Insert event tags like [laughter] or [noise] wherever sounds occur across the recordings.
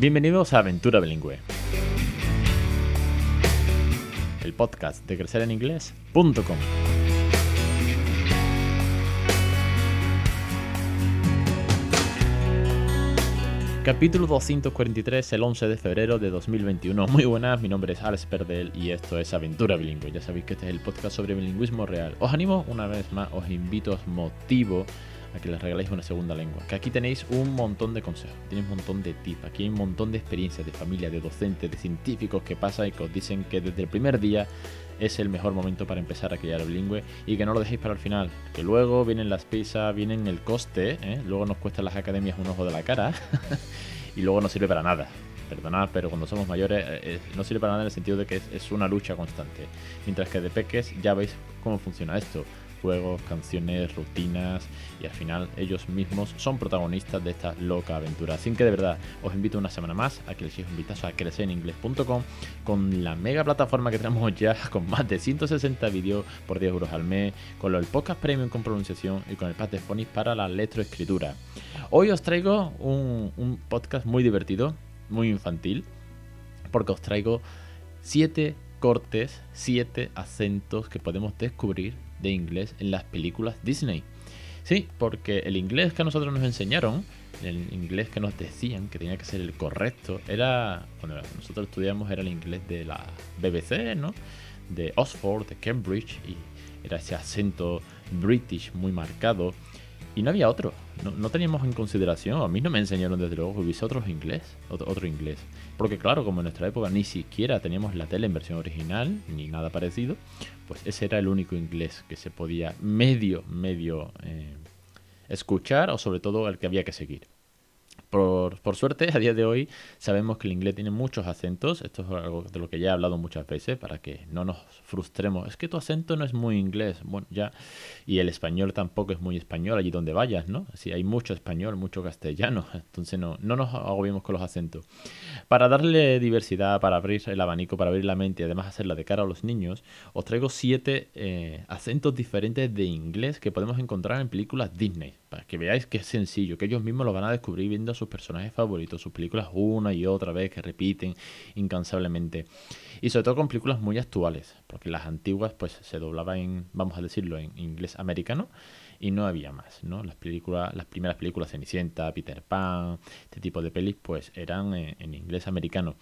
Bienvenidos a Aventura Bilingüe, el podcast de crecereninglés.com. Capítulo 243, el 11 de febrero de 2021. Muy buenas, mi nombre es Alex Perdel y esto es Aventura Bilingüe. Ya sabéis que este es el podcast sobre bilingüismo real. Os animo una vez más, os invito, os motivo que les regaléis una segunda lengua. Que aquí tenéis un montón de consejos, tenéis un montón de tips, aquí hay un montón de experiencias de familia, de docentes, de científicos que pasan y que os dicen que desde el primer día es el mejor momento para empezar a criar bilingüe y que no lo dejéis para el final, que luego vienen las pisas, vienen el coste, ¿eh? luego nos cuestan las academias un ojo de la cara [laughs] y luego no sirve para nada. Perdonad, pero cuando somos mayores eh, eh, no sirve para nada en el sentido de que es, es una lucha constante. Mientras que de peques ya veis cómo funciona esto juegos, canciones, rutinas y al final ellos mismos son protagonistas de esta loca aventura. Así que de verdad os invito una semana más a que les echéis un vistazo a crecereningles.com con la mega plataforma que tenemos ya [laughs] con más de 160 vídeos por 10 euros al mes, con el podcast premium con pronunciación y con el pad de Phonics para la letroescritura. Hoy os traigo un, un podcast muy divertido, muy infantil, porque os traigo 7 cortes, 7 acentos que podemos descubrir de inglés en las películas Disney. Sí, porque el inglés que a nosotros nos enseñaron, el inglés que nos decían que tenía que ser el correcto, era, cuando nosotros estudiamos era el inglés de la BBC, ¿no? De Oxford, de Cambridge, y era ese acento british muy marcado. Y no había otro, no, teníamos en consideración, a mí no me enseñaron desde luego que hubiese otros inglés, otro, otro, inglés. Porque claro, como en nuestra época ni siquiera teníamos la tele en versión original, ni nada parecido, pues ese era el único inglés que se podía medio, medio eh, escuchar o sobre todo el que había que seguir. Por, suerte, a día de hoy sabemos que el inglés tiene muchos acentos. Esto es algo de lo que ya he hablado muchas veces para que no nos frustremos. Es que tu acento no es muy inglés. Bueno, ya. Y el español tampoco es muy español allí donde vayas, ¿no? Si hay mucho español, mucho castellano. [laughs] Entonces no, no nos agobiemos con los acentos. Para darle diversidad, para abrir el abanico, para abrir la mente y además hacerla de cara a los niños, os traigo siete eh, acentos diferentes de inglés que podemos encontrar en películas Disney. Para que veáis que es sencillo, que ellos mismos lo van a descubrir viendo sus personajes favoritos, sus películas una y otra vez que repiten incansablemente. Y sobre todo con películas muy actuales, porque las antiguas pues se doblaban en, vamos a decirlo, en inglés americano y no había más, ¿no? Las películas, las primeras películas Cenicienta, Peter Pan, este tipo de pelis pues eran en, en inglés americano.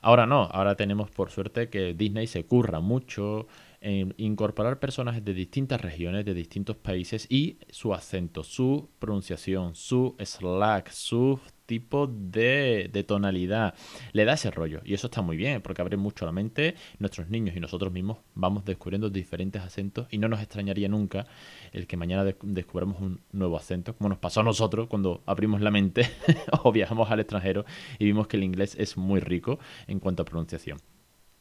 Ahora no, ahora tenemos por suerte que Disney se curra mucho incorporar personajes de distintas regiones, de distintos países y su acento, su pronunciación, su slack, su tipo de, de, tonalidad. Le da ese rollo. Y eso está muy bien, porque abre mucho la mente. Nuestros niños y nosotros mismos vamos descubriendo diferentes acentos y no nos extrañaría nunca el que mañana descubramos un nuevo acento, como nos pasó a nosotros cuando abrimos la mente [laughs] o viajamos al extranjero y vimos que el inglés es muy rico en cuanto a pronunciación.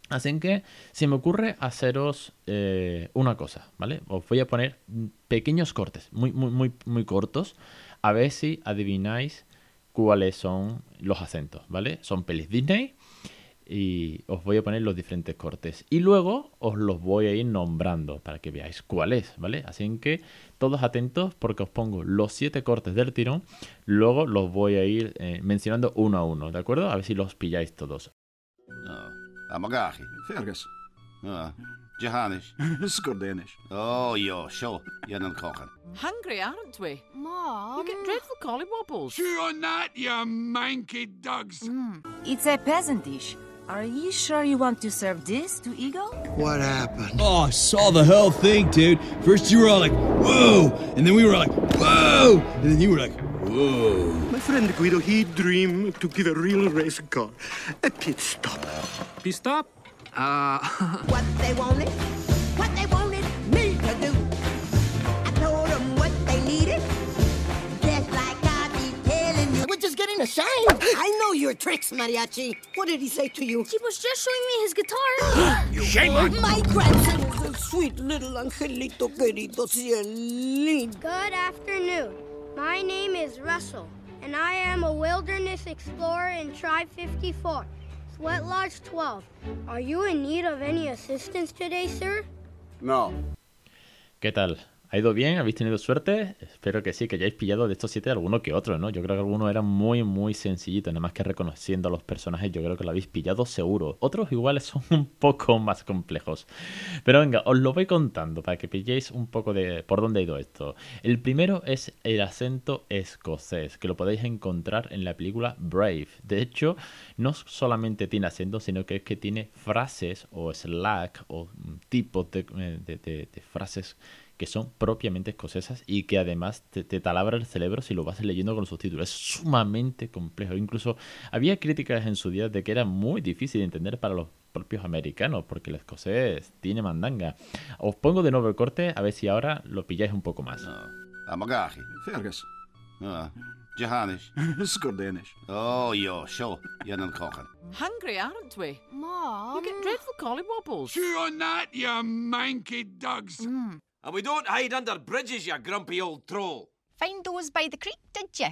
Así que se me ocurre haceros eh, una cosa, ¿vale? Os voy a poner pequeños cortes, muy, muy, muy, muy cortos, a ver si adivináis cuáles son los acentos, ¿vale? Son pelis Disney y os voy a poner los diferentes cortes. Y luego os los voy a ir nombrando para que veáis cuál es, ¿vale? Así que todos atentos porque os pongo los siete cortes del tirón, luego los voy a ir eh, mencionando uno a uno, ¿de acuerdo? A ver si los pilláis todos. Amagahi. Fergus. Ah, Johannes. [laughs] Skordanish. Oh, ja, zo. Ja, dan kochen. Hungry, aren't we? Mom. You get dreadful collywobbles. Chew on that, you manky dogs. Mm. It's a peasant dish. Are you sure you want to serve this to Eagle? What happened? Oh, I saw the whole thing, dude. First you were all like, whoa! And then we were like, whoa! And then you were like, whoa. My friend Guido, he dreamed to give a real race car a pit stop. Pit stop? Uh. [laughs] what they wanted, what they wanted me to do. I told them what they needed, just like I be telling you. We're just getting a shine. [gasps] I know your tricks, Mariachi. What did he say to you? He was just showing me his guitar. [gasps] Shame on My grandson is a sweet little angelito querido cielito. Good afternoon. My name is Russell, and I am a wilderness explorer in Tribe 54. Sweat Lodge 12. Are you in need of any assistance today, sir? No. ¿Qué tal? ¿Ha ido bien? ¿Habéis tenido suerte? Espero que sí, que hayáis pillado de estos siete alguno que otro, ¿no? Yo creo que algunos eran muy, muy sencillitos, nada más que reconociendo a los personajes, yo creo que lo habéis pillado seguro. Otros iguales son un poco más complejos. Pero venga, os lo voy contando para que pilléis un poco de por dónde ha ido esto. El primero es el acento escocés, que lo podéis encontrar en la película Brave. De hecho, no solamente tiene acento, sino que es que tiene frases o slack o tipos de, de frases que son propiamente escocesas y que además te, te talabra el cerebro si lo vas leyendo con los subtítulos. Es sumamente complejo. Incluso había críticas en su día de que era muy difícil de entender para los propios americanos, porque el escocés tiene mandanga. Os pongo de nuevo el corte a ver si ahora lo pilláis un poco más. Amagahi. Fergus. Ja. Johannes. Skordenish. [laughs] Oh, ja, zo. Jan aan het kochen. Hungry, aren't we? Mom. You get dreadful collywobbles. Chew on that, you manky dugs. And we don't hide under bridges, you grumpy old troll. Find those by the creek, did you?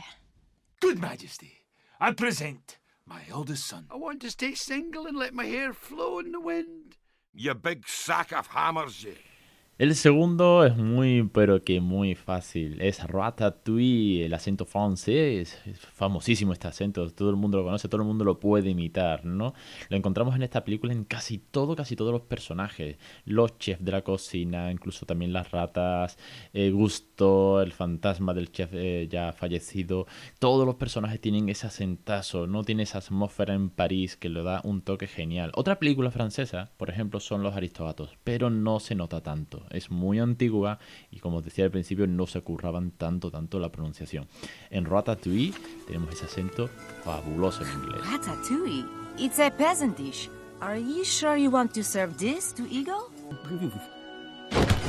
Good Majesty, I present my eldest son. I want to stay single and let my hair flow in the wind. You big sack of hammers, you. El segundo es muy, pero que muy fácil. Es Ratatouille, el acento francés. Es famosísimo este acento. Todo el mundo lo conoce, todo el mundo lo puede imitar, ¿no? Lo encontramos en esta película en casi todo, casi todos los personajes. Los chefs de la cocina, incluso también las ratas, Gusto, el fantasma del chef eh, ya fallecido. Todos los personajes tienen ese acentazo, no tiene esa atmósfera en París que le da un toque genial. Otra película francesa, por ejemplo, son Los Aristogatos, pero no se nota tanto. Es muy antigua y como os decía al principio, no se curraban tanto, tanto la pronunciación. En Ratatouille tenemos ese acento fabuloso en inglés. Ratatouille. It's a peasant dish. Are you sure you want to serve this to Eagle? [laughs]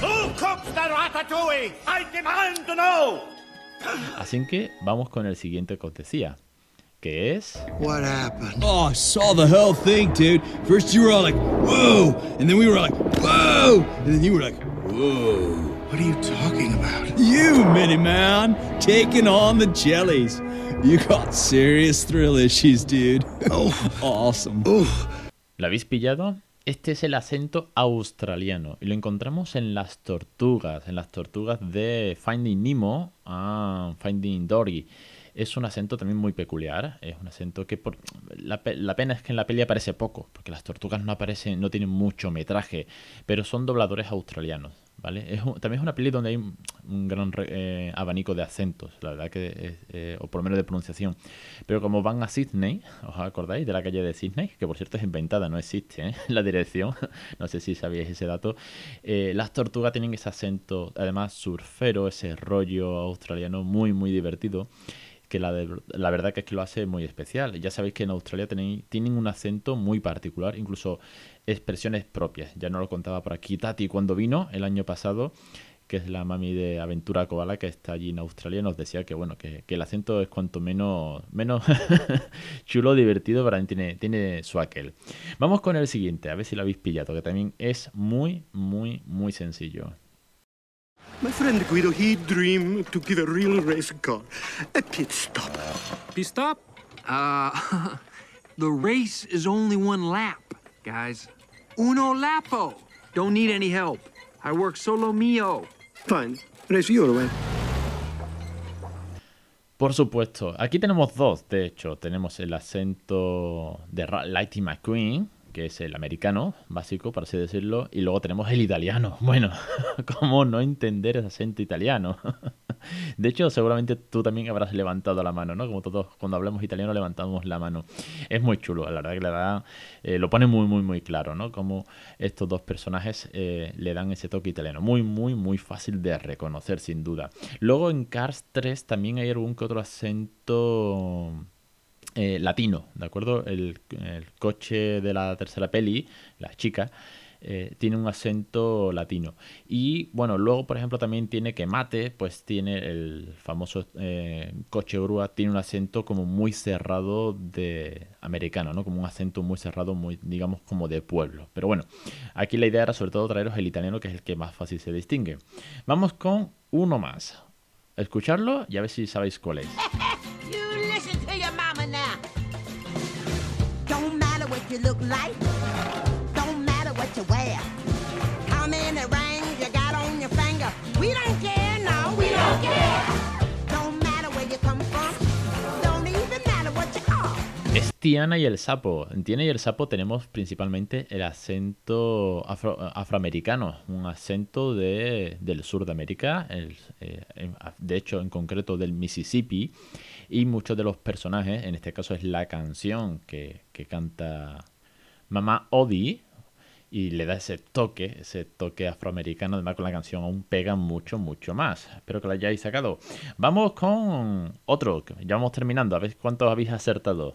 Who cooks the ratatouille? I demand to know! Así que vamos con el siguiente que os decía, que es... What happened? Oh, I saw the whole thing, dude. First you were all like, whoa, and then we were like, whoa, and then you were like, whoa. What are you talking about? You, Minnie Man, taking on the jellies. You got serious thrill issues, dude. Oh, [laughs] awesome. ¿Lo habéis pillado? Este es el acento australiano y lo encontramos en las tortugas, en las tortugas de Finding Nemo, ah, Finding Dory. Es un acento también muy peculiar, es un acento que por... la, pe- la pena es que en la peli aparece poco, porque las tortugas no aparecen, no tienen mucho metraje, pero son dobladores australianos, ¿vale? Es también es una peli donde hay un, gran eh, abanico de acentos, la verdad que, eh, o por lo menos de pronunciación. Pero como van a Sydney, ¿os acordáis de la calle de Sydney? Que por cierto es inventada, no existe, ¿eh? [laughs] La dirección, [laughs] no sé si sabíais ese dato. Eh, las tortugas tienen ese acento, además surfero, ese rollo australiano muy, muy divertido que la, de- la verdad que es que lo hace muy especial. Ya sabéis que en Australia tenéis, tienen un acento muy particular, incluso expresiones propias. Ya no lo contaba por aquí Tati cuando vino el año pasado, que es la mami de Aventura Koala que está allí en Australia, nos decía que bueno, que, que el acento es cuanto menos, menos [laughs] chulo, divertido, pero tiene, tiene su aquel. Vamos con el siguiente, a ver si lo habéis pillado, que también es muy, muy, muy sencillo. My friend Guido, he dreamed to give a real race car a pit stop. Pit stop? Uh, [laughs] the race is only one lap, guys. Uno lapo. Don't need any help. I work solo mio. Fine, race your way. Por supuesto, aquí tenemos dos, de hecho, tenemos el acento de Lightning McQueen, que es el americano básico, por así decirlo, y luego tenemos el italiano. [laughs] Bueno, ¿cómo no entender ese acento italiano? [laughs] De hecho, seguramente tú también habrás levantado la mano, ¿no? Como todos cuando hablamos italiano levantamos la mano. Es muy chulo, la verdad que le da, eh, lo pone muy, muy, muy claro, ¿no? Como estos dos personajes eh, le dan ese toque italiano. Muy, muy, muy fácil de reconocer, sin duda. Luego en Cars 3 también hay algún que otro acento eh, latino, ¿de acuerdo? El, coche de la tercera peli, la chica, eh, tiene un acento latino. Y bueno, luego, por ejemplo, también tiene que Mate, pues tiene el famoso eh, coche grúa, tiene un acento como muy cerrado de americano, ¿no? Como un acento muy cerrado, muy, digamos, como de pueblo. Pero bueno, aquí la idea era sobre todo traeros el italiano, que es el que más fácil se distingue. Vamos con uno más. Escucharlo y a ver si sabéis cuál es. Look like. Don't matter what you wear. How many rings you got on your finger. We don't care, no, we don't care. Don't matter where you come from. Don't even matter what you are. Es Tiana y el sapo. En Tiana y el sapo tenemos principalmente el acento afro- afroamericano, un acento de, del sur de América, el- eh, de hecho en concreto del Mississippi, y muchos de los personajes, en este caso es la canción que, que canta Mamá Odie, y le da ese toque, ese toque afroamericano, además con la canción aún pega mucho, mucho más. Espero que lo hayáis sacado. Vamos con otro, ya vamos terminando, a ver cuántos habéis acertado.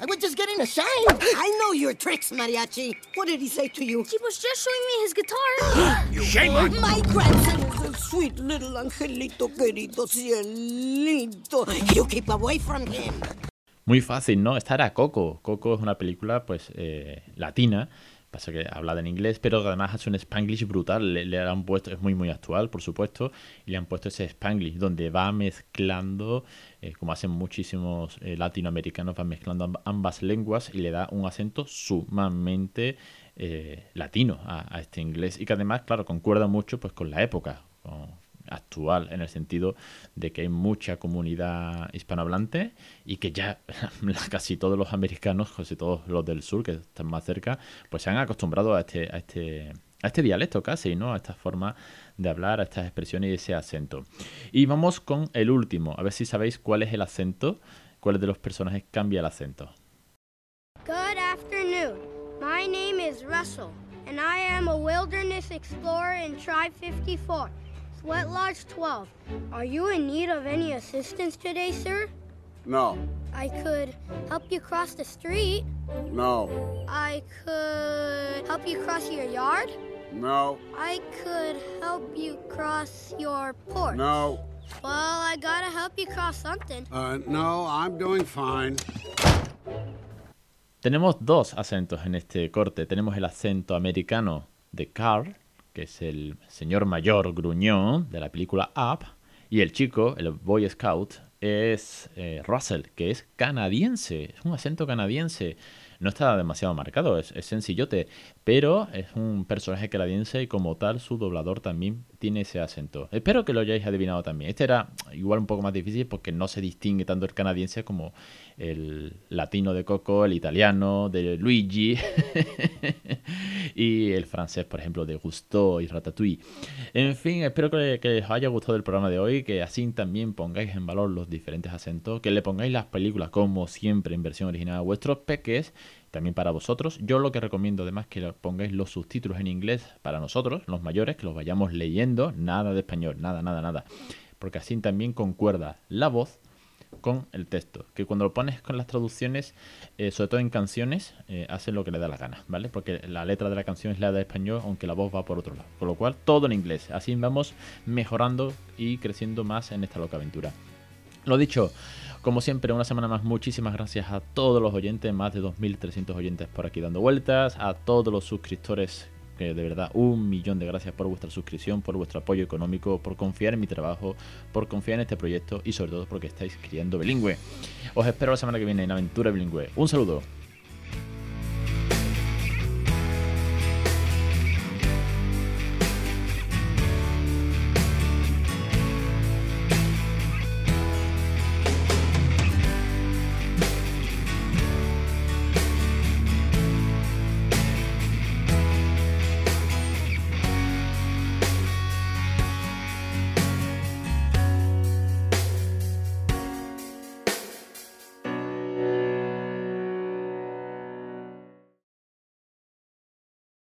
I was just getting ashamed. I know your tricks, Mariachi. What did he say to you? He was just showing me his guitar. [gasps] Shame on My grandson is a sweet little angelito querido cielito. You keep away from him. Muy fácil, ¿no? Esta era Coco. Coco es una película, pues, eh, latina. Pasa que habla en inglés, pero además hace un spanglish brutal. Le, han puesto, es muy, muy actual, por supuesto, y le han puesto ese spanglish donde va mezclando, eh, como hacen muchísimos eh, latinoamericanos, va mezclando amb- ambas lenguas y le da un acento sumamente eh, latino a, a este inglés. Y que además, claro, concuerda mucho pues con la época. con- actual en el sentido de que hay mucha comunidad hispanohablante y que ya [laughs] casi todos los americanos, casi todos los del sur que están más cerca, pues se han acostumbrado a este, a este, a este dialecto casi, ¿no? A esta forma de hablar, a estas expresiones y ese acento. Y vamos con el último, a ver si sabéis cuál es el acento, cuál de los personajes cambia el acento. Good afternoon. My name is Russell, and I am a wilderness explorer in Tribe 54, Sweat Lodge 12. Are you in need of any assistance today, sir? No, I could help you cross the street. no, I could help you cross your yard. no, I could help you cross your porch. no. Well, I gotta help you cross something. Uh, no, I'm doing fine. Tenemos dos acentos en este corte. Tenemos el acento americano de Carl, que es el señor mayor gruñón de la película Up, y el chico, el Boy Scout, es eh, Russell, que es canadiense, es un acento canadiense. No está demasiado marcado, es, sencillote, pero es un personaje canadiense y como tal su doblador también tiene ese acento. Espero que lo hayáis adivinado también. Este era igual un poco más difícil porque no se distingue tanto el canadiense como el latino de Coco, el italiano de Luigi [laughs] y el francés, por ejemplo, de Gusteau y Ratatouille. En fin, espero que, que os haya gustado el programa de hoy, que así también pongáis en valor los diferentes acentos, que le pongáis las películas como siempre en versión original a vuestros peques, también para vosotros. Yo lo que recomiendo además que pongáis los subtítulos en inglés para nosotros, los mayores, que los vayamos leyendo, nada de español, nada, nada, nada. Porque así también concuerda la voz con el texto. Que cuando lo pones con las traducciones, eh, sobre todo en canciones, eh, hace lo que le da la gana, ¿vale? Porque la letra de la canción es la de español, aunque la voz va por otro lado. Con lo cual, todo en inglés. Así vamos mejorando y creciendo más en esta loca aventura. Lo dicho, como siempre, una semana más, muchísimas gracias a todos los oyentes, más de 2.300 oyentes por aquí dando vueltas, a todos los suscriptores, que de verdad un millón de gracias por vuestra suscripción, por vuestro apoyo económico, por confiar en mi trabajo, por confiar en este proyecto y sobre todo porque estáis criando bilingüe. Os espero la semana que viene en Aventura Bilingüe. Un saludo.